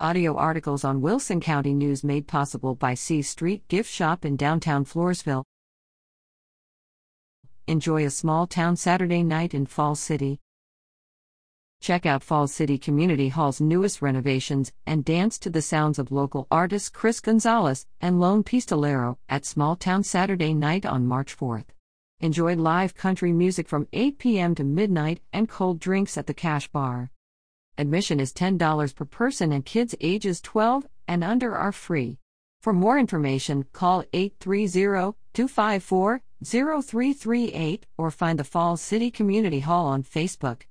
Audio articles on Wilson County News made possible by C Street Gift Shop in downtown Floresville. Enjoy a small town Saturday night in Falls City. Check out Falls City Community Hall's newest renovations and dance to the sounds of local artists Chris Gonzalez and Lone Pistolero at Small Town Saturday night on March 4th. Enjoy live country music from 8 p.m. to midnight and cold drinks at the Cash Bar. Admission is $10 per person and kids ages 12 and under are free. For more information, call 830 254 0338 or find the Falls City Community Hall on Facebook.